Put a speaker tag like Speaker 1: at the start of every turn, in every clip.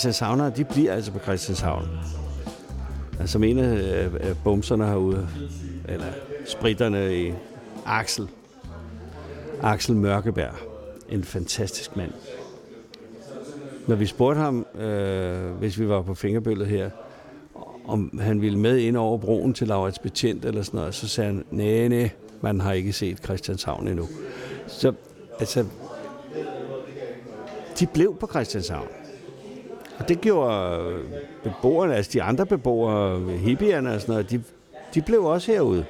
Speaker 1: Christianshavnere, de bliver altså på Christianshavn. Altså som en af af bumserne herude, eller spritterne i Axel. Axel Mørkeberg. En fantastisk mand. Når vi spurgte ham, øh, hvis vi var på fingerbøllet her, om han ville med ind over broen til Laurits Betjent eller sådan noget, så sagde han, nej, nej, man har ikke set Christianshavn endnu. Så altså, de blev på Christianshavn. Og det gjorde øh, beboerne, altså de andre beboere, hippierne og sådan noget, de, de blev også herude.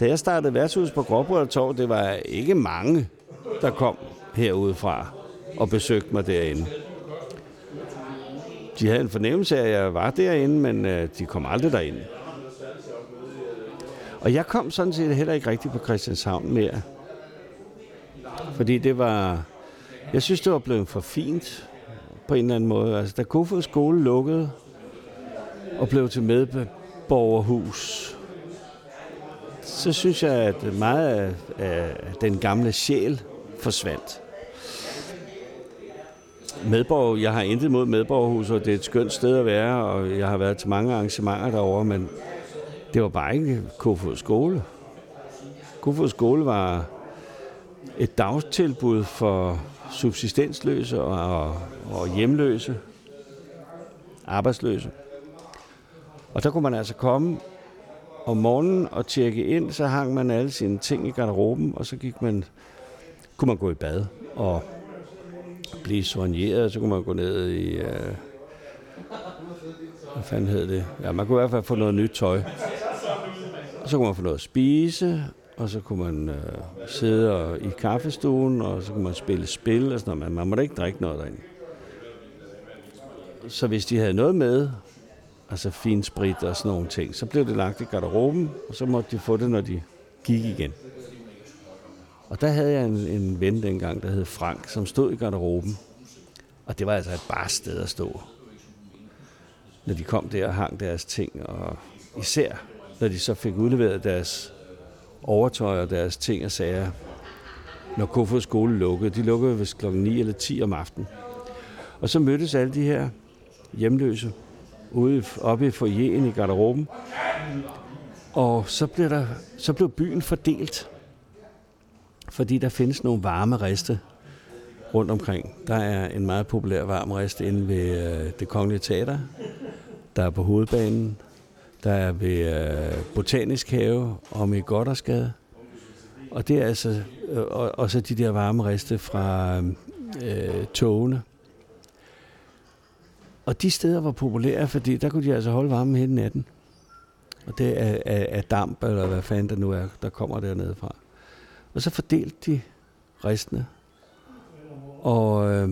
Speaker 1: Da jeg startede værtshus på Gråbrød Torv, det var ikke mange, der kom herude fra og besøgte mig derinde. De havde en fornemmelse af, at jeg var derinde, men øh, de kom aldrig derinde. Og jeg kom sådan set heller ikke rigtigt på Christianshavn mere. Fordi det var... Jeg synes, det var blevet for fint på en eller anden måde. Altså, da Kofod skole lukkede og blev til medborgerhus, så synes jeg, at meget af, af den gamle sjæl forsvandt. Medborg, jeg har intet mod medborgerhus, og det er et skønt sted at være, og jeg har været til mange arrangementer derovre, men det var bare ikke Kofod skole. Kofod skole var et dagtilbud for subsistensløse og, og, og hjemløse, arbejdsløse. Og der kunne man altså komme om morgenen og tjekke ind, så hang man alle sine ting i garderoben, og så gik man, kunne man gå i bad og blive soigneret, så kunne man gå ned i, øh, hvad fanden hed det? Ja, man kunne i hvert fald få noget nyt tøj. Og så kunne man få noget at spise, og så kunne man øh, sidde og, i kaffestuen, og så kunne man spille spil og sådan noget, men man måtte ikke drikke noget derinde. Så hvis de havde noget med, altså fin sprit og sådan nogle ting, så blev det lagt i garderoben, og så måtte de få det, når de gik igen. Og der havde jeg en, en ven dengang, der hed Frank, som stod i garderoben. Og det var altså et bare sted at stå. Når de kom der og hang deres ting, og især når de så fik udleveret deres overtøj og deres ting og sager, når Kofods skole lukkede. De lukkede vist klokken 9 eller 10 om aftenen. Og så mødtes alle de her hjemløse ude oppe i foyeren i garderoben. Og så blev, der, så blev byen fordelt, fordi der findes nogle varme riste rundt omkring. Der er en meget populær varm rist inde ved øh, det kongelige teater. Der er på hovedbanen. Der er ved øh, Botanisk Have om i Goddersgade. Og det er altså øh, og, og så de der varme riste fra øh, togene. Og de steder var populære, fordi der kunne de altså holde varmen hele natten. Og det er, er, er damp, eller hvad fanden der nu er, der kommer dernede fra. Og så fordelte de ristene. Og øh,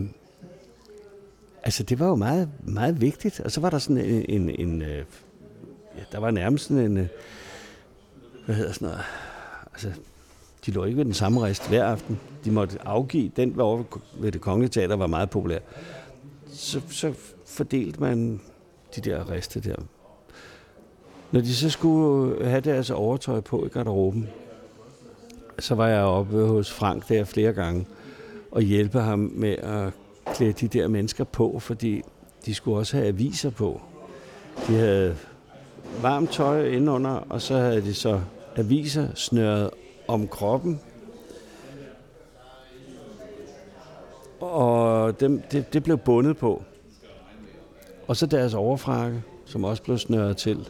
Speaker 1: altså det var jo meget, meget vigtigt. Og så var der sådan en, en, en øh, ja, der var nærmest sådan en, øh, hvad hedder sådan noget, altså de lå ikke ved den samme rest hver aften. De måtte afgive, den var over ved det kongelige teater, var meget populær. Så, så fordelte man de der rester der. Når de så skulle have deres overtøj på i garderoben, så var jeg oppe hos Frank der flere gange og hjælpe ham med at klæde de der mennesker på, fordi de skulle også have aviser på. De havde varmt tøj indenunder, og så havde de så aviser snøret om kroppen. Og dem, det, det blev bundet på. Og så deres overfrakke, som også blev snøret til.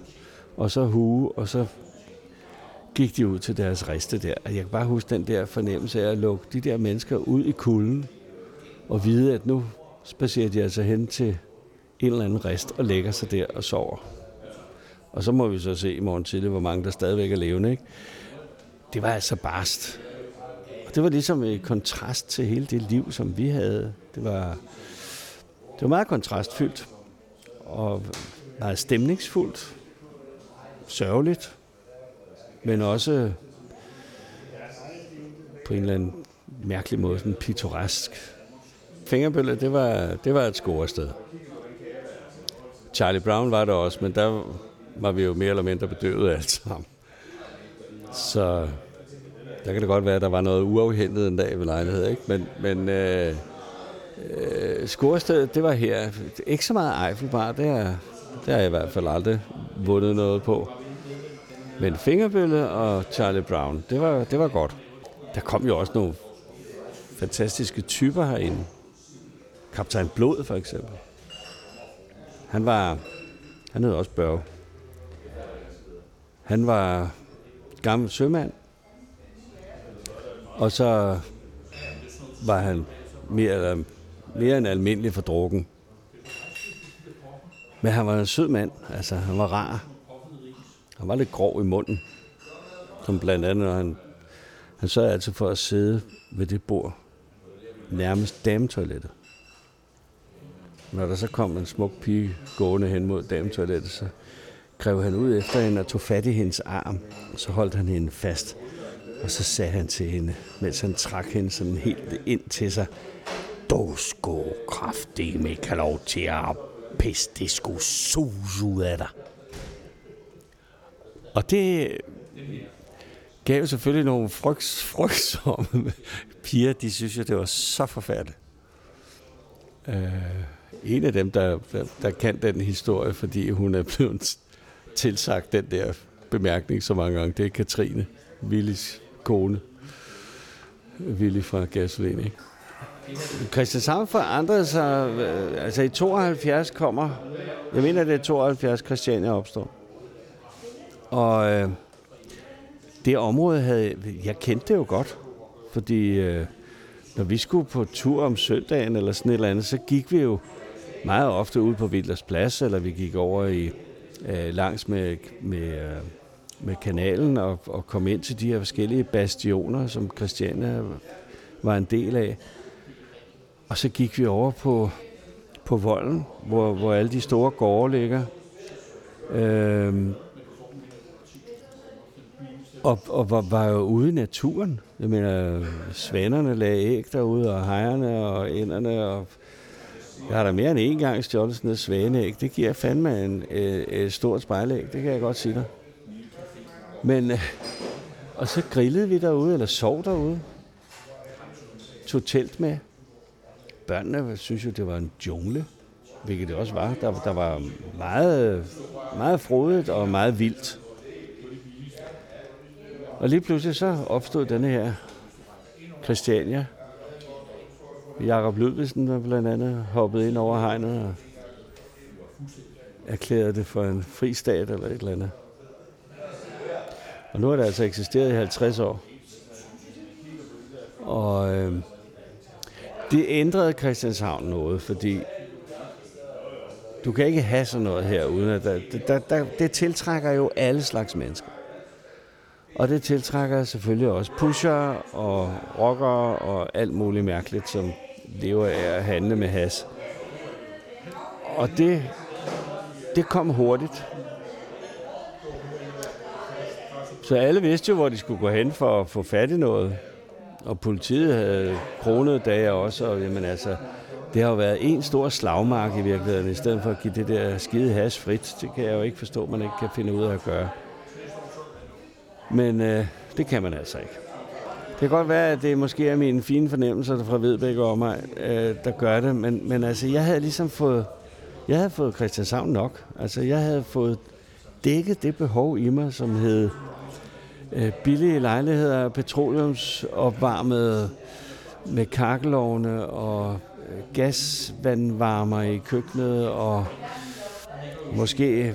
Speaker 1: Og så hue, og så gik de ud til deres riste der. Og jeg kan bare huske den der fornemmelse af at lukke de der mennesker ud i kulden. Og vide, at nu spacerer de altså hen til en eller anden rest og lægger sig der og sover. Og så må vi så se i morgen tidlig, hvor mange der stadigvæk er levende. Ikke? Det var altså barst. Og det var ligesom et kontrast til hele det liv, som vi havde. Det var, det var meget kontrastfyldt og meget stemningsfuldt, sørgeligt, men også på en eller anden mærkelig måde sådan pittoresk. Fingerbølle, det var, det var et scorested. Charlie Brown var der også, men der var vi jo mere eller mindre bedøvet alt sammen. Så der kan det godt være, at der var noget uafhentet en dag ved lejlighed, ikke? Men, men øh, øh, skorstedet, det var her. Ikke så meget Eiffelbar, det, har, det har jeg i hvert fald aldrig vundet noget på. Men Fingerbølle og Charlie Brown, det var, det var godt. Der kom jo også nogle fantastiske typer herinde. Kaptajn Blod for eksempel. Han var, han hed også Børge. Han var gammel sømand, og så var han mere, eller mere end almindelig for drukken. Men han var en sød mand, altså han var rar. Han var lidt grov i munden, som blandt andet, når han, han sørgede altid for at sidde ved det bord, nærmest dametoilettet. Når der så kom en smuk pige gående hen mod dametoilettet, så grev han ud efter hende og tog fat i hendes arm, og så holdt han hende fast. Og så sagde han til hende, mens han trak hende sådan helt ind til sig, du skulle kraftigt ikke have lov til at pisse, det skulle sus ud af dig. Og det gav selvfølgelig nogle frygts, frygtsomme piger, de synes jo, det var så forfærdeligt. Uh, en af dem, der, der, der kan den historie, fordi hun er blevet tilsagt den der bemærkning så mange gange, det er Katrine, Willis kone. Willy fra Gasolin, ikke? Christianshavn forandrede sig, øh, altså i 72 kommer, jeg mener det er 72, Christiania opstår. Og øh, det område havde, jeg kendte det jo godt, fordi øh, når vi skulle på tur om søndagen eller sådan et eller andet, så gik vi jo meget ofte ud på Vilders Plads, eller vi gik over i øh, langs med, med, øh, med kanalen og, og kom ind til de her forskellige bastioner, som Christiania var en del af. Og så gik vi over på, på volden, hvor, hvor alle de store gårde ligger. Øh, og, og var, var jo ude i naturen. Jeg mener, øh, svanerne lagde æg derude, og hejerne og ænderne, Og jeg har da mere end én gang stjålet sådan et svaneæg. Det giver fandme en, øh, et stort spejlæg, det kan jeg godt sige dig. Men, øh, og så grillede vi derude, eller sov derude. Tog telt med. Børnene synes jo, det var en jungle, hvilket det også var. Der, der var meget, meget frodigt og meget vildt. Og lige pludselig så opstod denne her Christiania. Jakob Ludvigsen der blandt andet hoppede ind over hegnet og erklærede det for en fri stat eller et eller andet. Og nu har det altså eksisteret i 50 år. Og øh, det ændrede Christianshavn noget, fordi du kan ikke have sådan noget her, uden at der, der, der, det tiltrækker jo alle slags mennesker. Og det tiltrækker selvfølgelig også pusher og rockere og alt muligt mærkeligt, som lever af at handle med has. Og det, det kom hurtigt. Så alle vidste jo, hvor de skulle gå hen for at få fat i noget. Og politiet havde kronet dage også, og jamen altså, det har jo været en stor slagmark i virkeligheden, i stedet for at give det der skide has frit. Det kan jeg jo ikke forstå, man ikke kan finde ud af at gøre. Men øh, det kan man altså ikke. Det kan godt være, at det måske er mine fine fornemmelser fra Vedbæk og mig, øh, der gør det, men, men altså, jeg havde ligesom fået, jeg havde fået Christianshavn nok. Altså, jeg havde fået dækket det behov i mig, som hed øh, billige lejligheder, petroleumsopvarmede med kakkelovne og øh, gasvandvarmer i køkkenet og måske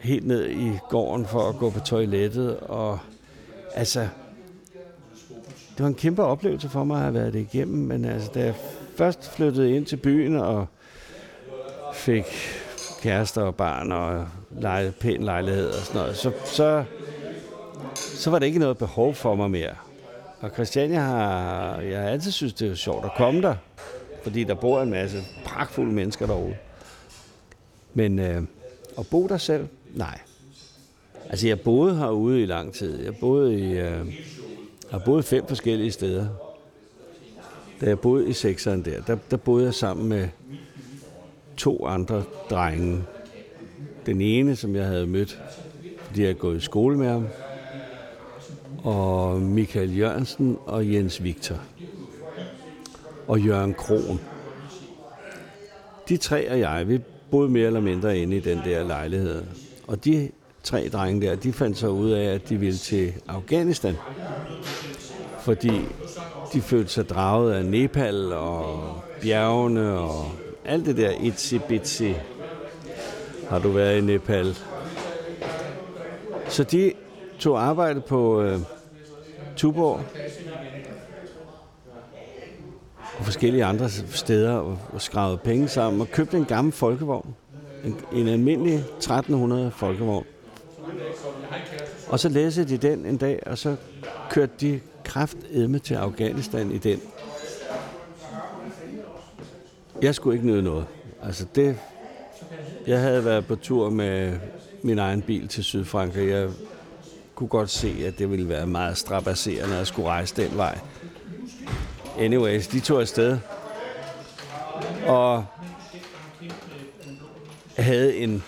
Speaker 1: helt ned i gården for at gå på toilettet. Og altså, det var en kæmpe oplevelse for mig at have været det igennem, men altså, da jeg først flyttede ind til byen og fik kærester og barn og lejle, pæn lejlighed og sådan noget, så, så så var der ikke noget behov for mig mere. Og Christiania har, jeg har altid synes, det er sjovt at komme der, fordi der bor en masse pragtfulde mennesker derude. Men øh, at bo der selv, nej. Altså jeg boede herude i lang tid. Jeg boede i, øh, har boet fem forskellige steder. Da jeg boede i sekseren der, der, der boede jeg sammen med to andre drenge. Den ene, som jeg havde mødt, fordi jeg havde gået i skole med ham, og Michael Jørgensen og Jens Victor og Jørgen Kron. de tre og jeg, vi boede mere eller mindre inde i den der lejlighed. Og de tre drenge der, de fandt så ud af, at de ville til Afghanistan. Fordi de følte sig draget af Nepal og bjergene og alt det der itsy bitsy. Har du været i Nepal? Så de tog arbejde på øh, Tuborg og forskellige andre steder og, og skravede penge sammen og købte en gammel folkevogn. En, en almindelig 1300 folkevogn. Og så læste de den en dag, og så kørte de kraftedme til Afghanistan i den. Jeg skulle ikke nyde noget. Altså det, jeg havde været på tur med min egen bil til Sydfrankrig. Jeg kunne godt se, at det ville være meget strabasserende at skulle rejse den vej. Anyways, de tog afsted. Og havde en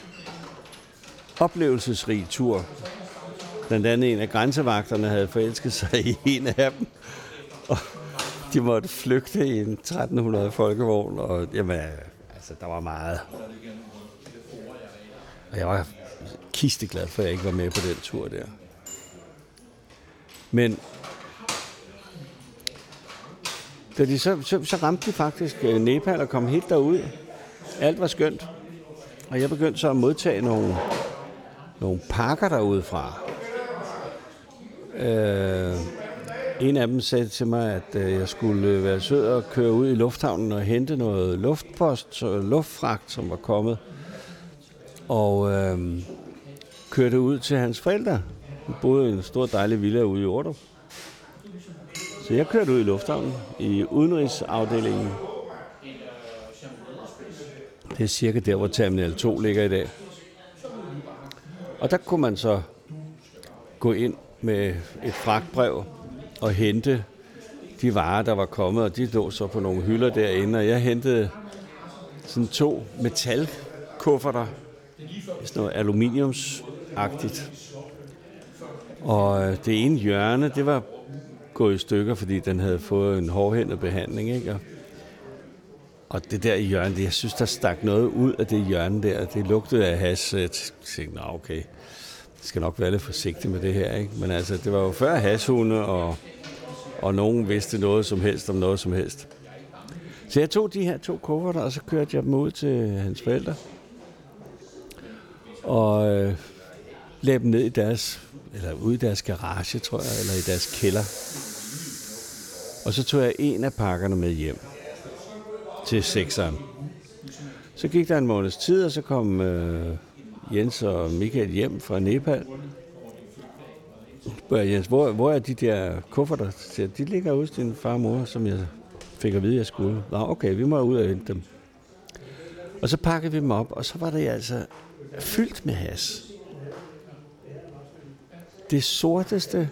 Speaker 1: oplevelsesrig tur. Blandt andet en af grænsevagterne havde forelsket sig i en af dem. Og de måtte flygte i en 1300 folkevogn, og jamen, altså, der var meget. Og jeg var kisteglad for, at jeg ikke var med på den tur der. Men så, de så, så, så ramte de faktisk øh, Nepal og kom helt derud. Alt var skønt. Og jeg begyndte så at modtage nogle, nogle pakker derude fra. Øh, en af dem sagde til mig, at øh, jeg skulle øh, være sød og køre ud i lufthavnen og hente noget luftpost, luftfragt, som var kommet. Og øh, kørte ud til hans forældre. Han boede i en stor dejlig villa ude i Ordrup. Så jeg kørte ud i lufthavnen i udenrigsafdelingen. Det er cirka der, hvor Terminal 2 ligger i dag. Og der kunne man så gå ind med et fragtbrev og hente de varer, der var kommet, og de lå så på nogle hylder derinde, og jeg hentede sådan to metalkufferter, sådan noget aluminiumsagtigt. Og øh, det ene hjørne, det var gået i stykker, fordi den havde fået en hårdhændet behandling, ikke? Og, og det der i hjørnet, jeg synes, der stak noget ud af det hjørne der. Det lugtede af has. Jeg tænkte, nå okay, jeg skal nok være lidt forsigtig med det her, ikke? Men altså, det var jo før hashunde, og, og nogen vidste noget som helst om noget som helst. Så jeg tog de her to kufferter, og så kørte jeg dem ud til hans forældre. Og øh, lagde dem ned i deres, eller ude i deres garage, tror jeg, eller i deres kælder. Og så tog jeg en af pakkerne med hjem til sekseren. Så gik der en måneds tid, og så kom øh, Jens og Michael hjem fra Nepal. Spørger Jens, hvor, hvor er de der kufferter? De ligger hos din far og mor, som jeg fik at vide, jeg skulle. Nå, okay, vi må ud og hente dem. Og så pakkede vi dem op, og så var det altså fyldt med has. Det sorteste,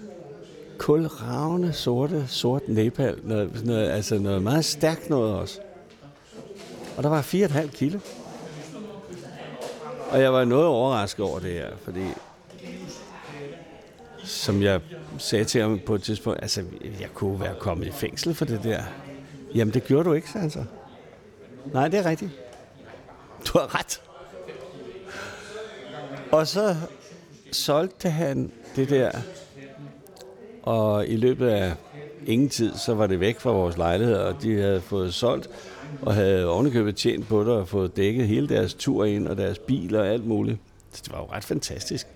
Speaker 1: kulravne sorte, sort Nepal. Noget, noget, altså noget meget stærkt noget også. Og der var 4,5 kilo. Og jeg var noget overrasket over det her, fordi som jeg sagde til ham på et tidspunkt, altså, jeg kunne være kommet i fængsel for det der. Jamen, det gjorde du ikke, sagde han så. Nej, det er rigtigt. Du har ret. Og så solgte han det der, og i løbet af ingen tid, så var det væk fra vores lejlighed, og de havde fået solgt, og havde ovenikøbet tjent på det, og fået dækket hele deres tur ind, og deres biler og alt muligt. Så det var jo ret fantastisk.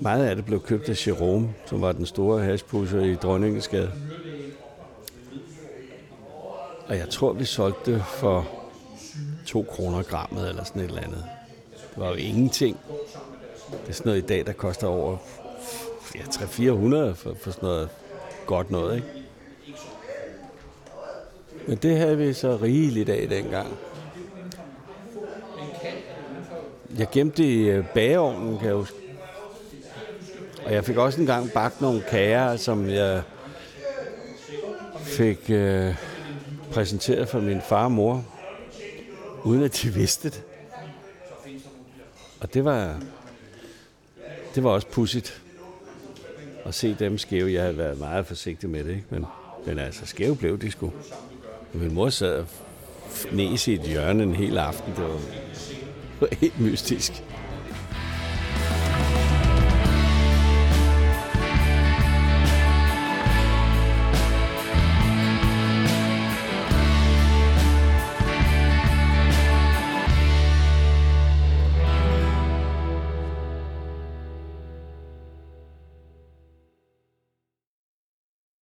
Speaker 1: Meget af det blev købt af Jerome, som var den store hashpusher i Dronningensgade. Og jeg tror, vi solgte det for 2 kroner grammet eller sådan et eller andet. Det var jo ingenting. Det er sådan noget i dag, der koster over ja, 300-400 for, for sådan noget godt noget, ikke? Men det havde vi så rigeligt af dengang. Jeg gemte det i øh, bageovnen, kan jeg huske. Og jeg fik også engang bagt nogle kager, som jeg fik øh, præsenteret for min far og mor, uden at de vidste det. Og det var, det var også pudsigt at se dem skæve. Jeg havde været meget forsigtig med det, ikke? Men, men altså skæve blev de sgu. Min mor sad og fnæse i et hjørne en hel aften. Det var, det var helt mystisk.